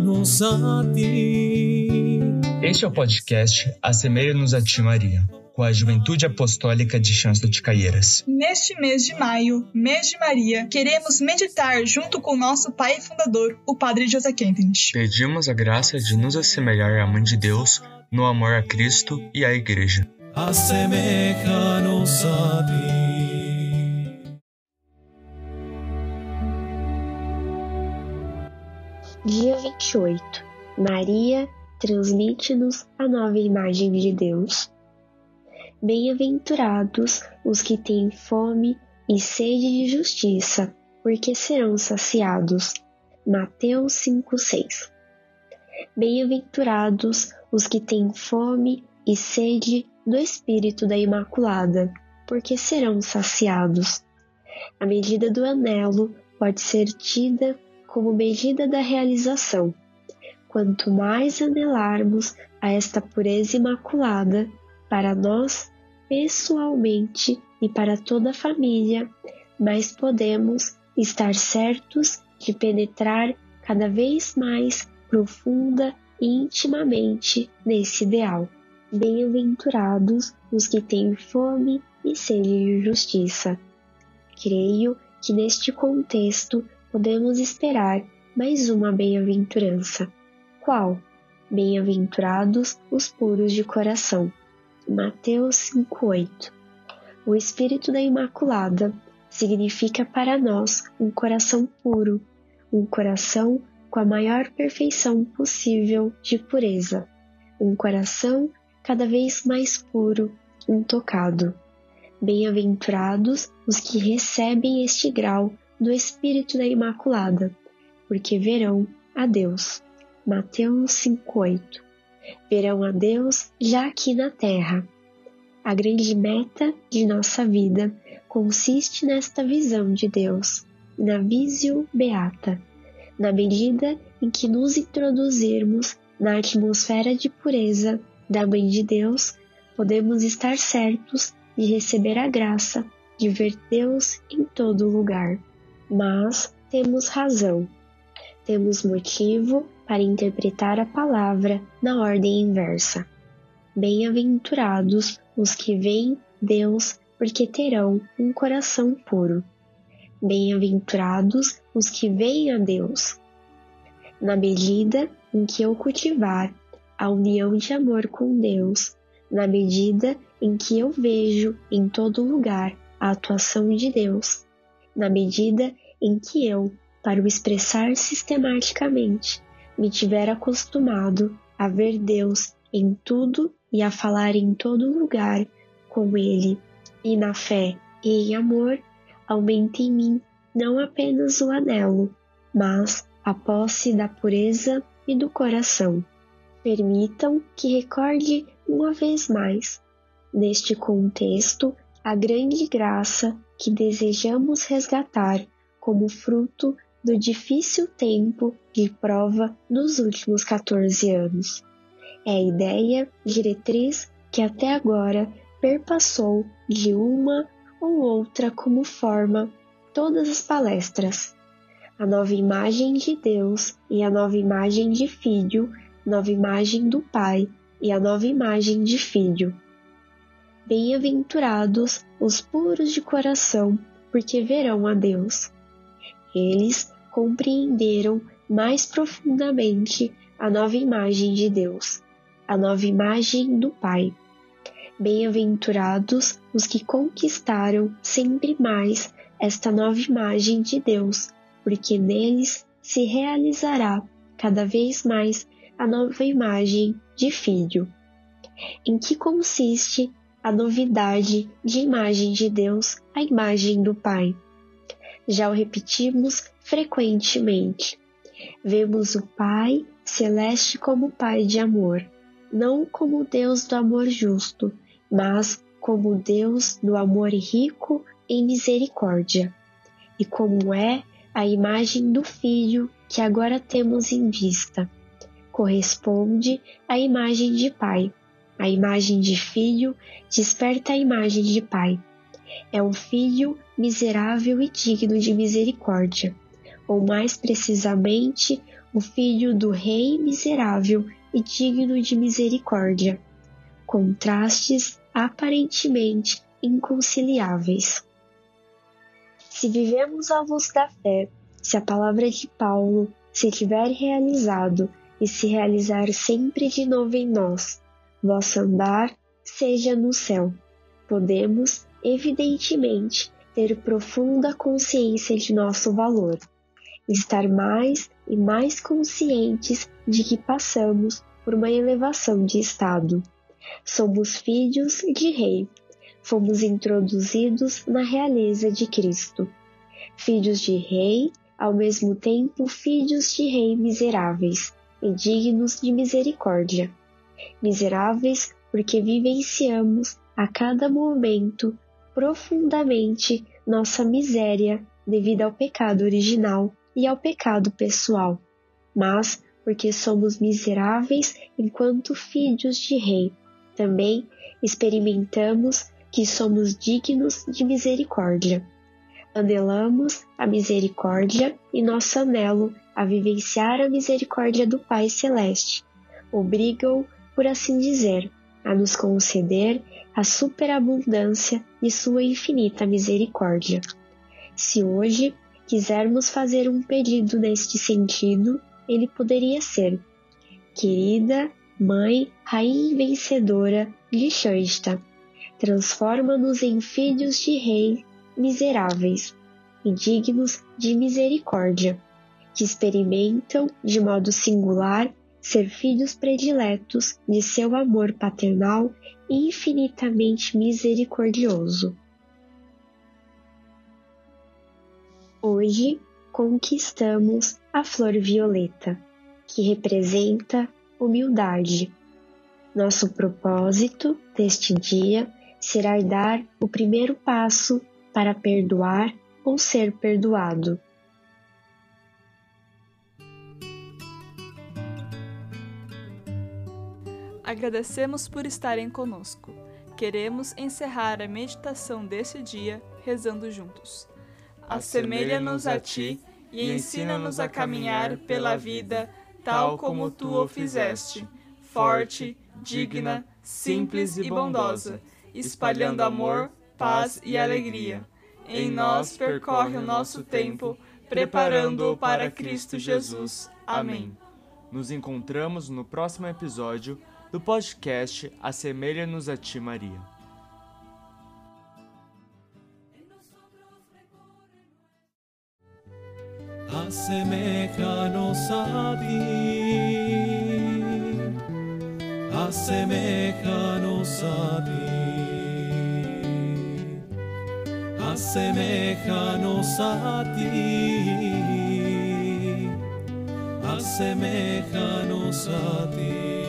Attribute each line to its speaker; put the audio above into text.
Speaker 1: Assemelha-nos a ti.
Speaker 2: Este é o podcast Assemelha-nos a Ti, Maria, com a Juventude Apostólica de Chãos de Caieiras.
Speaker 3: Neste mês de maio, mês de Maria, queremos meditar junto com nosso pai e fundador, o Padre José Kempich.
Speaker 2: Pedimos a graça de nos assemelhar à Mãe de Deus no amor a Cristo e à Igreja.
Speaker 1: Assemelha-nos
Speaker 4: 28. Maria transmite-nos a nova imagem de Deus. Bem-aventurados os que têm fome e sede de justiça, porque serão saciados. Mateus 5:6. Bem-aventurados os que têm fome e sede do Espírito da Imaculada, porque serão saciados. A medida do anelo pode ser tida como medida da realização. Quanto mais anelarmos a esta pureza imaculada, para nós pessoalmente e para toda a família, mais podemos estar certos de penetrar cada vez mais profunda e intimamente nesse ideal. Bem-aventurados os que têm fome e sede de justiça. Creio que neste contexto podemos esperar mais uma bem-aventurança. Qual? Bem-aventurados os puros de coração. Mateus 5:8. O Espírito da Imaculada significa para nós um coração puro, um coração com a maior perfeição possível de pureza, um coração cada vez mais puro, intocado. Bem-aventurados os que recebem este grau do Espírito da Imaculada, porque verão a Deus. Mateus 5:8. Verão a Deus já aqui na terra. A grande meta de nossa vida consiste nesta visão de Deus, na visio beata, na medida em que nos introduzirmos na atmosfera de pureza da Mãe de Deus, podemos estar certos de receber a graça de ver Deus em todo lugar mas temos razão. Temos motivo para interpretar a palavra na ordem inversa. Bem-aventurados os que veem Deus, porque terão um coração puro. Bem-aventurados os que veem a Deus. Na medida em que eu cultivar a união de amor com Deus, na medida em que eu vejo em todo lugar a atuação de Deus, na medida em que eu, para o expressar sistematicamente, me tiver acostumado a ver Deus em tudo e a falar em todo lugar com Ele, e na fé e em amor, aumente em mim não apenas o anelo, mas a posse da pureza e do coração. Permitam que recorde uma vez mais, neste contexto, a grande graça que desejamos resgatar como fruto do difícil tempo de prova dos últimos 14 anos. É a ideia diretriz que até agora perpassou de uma ou outra como forma todas as palestras. A nova imagem de Deus e a nova imagem de Filho, nova imagem do Pai e a nova imagem de Filho. Bem-aventurados os puros de coração, porque verão a Deus. Eles compreenderam mais profundamente a nova imagem de Deus, a nova imagem do Pai. Bem-aventurados os que conquistaram sempre mais esta nova imagem de Deus, porque neles se realizará cada vez mais a nova imagem de Filho. Em que consiste a novidade de imagem de Deus, a imagem do Pai. Já o repetimos frequentemente. Vemos o Pai celeste como Pai de amor, não como Deus do amor justo, mas como Deus do amor rico em misericórdia, e como é a imagem do Filho que agora temos em vista. Corresponde à imagem de Pai a imagem de filho desperta a imagem de pai. É um filho miserável e digno de misericórdia, ou mais precisamente, o filho do rei miserável e digno de misericórdia. Contrastes aparentemente inconciliáveis. Se vivemos à luz da fé, se a palavra de Paulo se tiver realizado e se realizar sempre de novo em nós, vosso andar seja no céu. Podemos, evidentemente, ter profunda consciência de nosso valor, estar mais e mais conscientes de que passamos por uma elevação de estado. Somos filhos de Rei, fomos introduzidos na realeza de Cristo. Filhos de Rei, ao mesmo tempo filhos de Rei miseráveis e dignos de misericórdia. Miseráveis porque vivenciamos a cada momento profundamente nossa miséria devido ao pecado original e ao pecado pessoal, mas porque somos miseráveis enquanto filhos de Rei, também experimentamos que somos dignos de misericórdia. Anelamos a misericórdia e nosso anelo a vivenciar a misericórdia do Pai Celeste obrigam, por assim dizer, a nos conceder a superabundância de Sua infinita misericórdia. Se hoje quisermos fazer um pedido neste sentido, ele poderia ser: Querida Mãe, Rainha vencedora de Shansta, transforma-nos em filhos de Rei miseráveis e dignos de misericórdia, que experimentam de modo singular ser filhos prediletos de seu amor paternal infinitamente misericordioso. Hoje conquistamos a flor violeta, que representa humildade. Nosso propósito deste dia será dar o primeiro passo para perdoar ou ser perdoado.
Speaker 5: Agradecemos por estarem conosco. Queremos encerrar a meditação desse dia rezando juntos. Assemelha-nos a ti e ensina-nos a caminhar pela vida tal como tu o fizeste, forte, digna, simples e bondosa, espalhando amor, paz e alegria. Em nós percorre o nosso tempo, preparando-o para Cristo Jesus. Amém.
Speaker 2: Nos encontramos no próximo episódio do podcast Assemelha-nos a Ti, Maria.
Speaker 1: Asemejanos a ti, asemejanos a ti, asemejanos a ti, asemejanos a ti.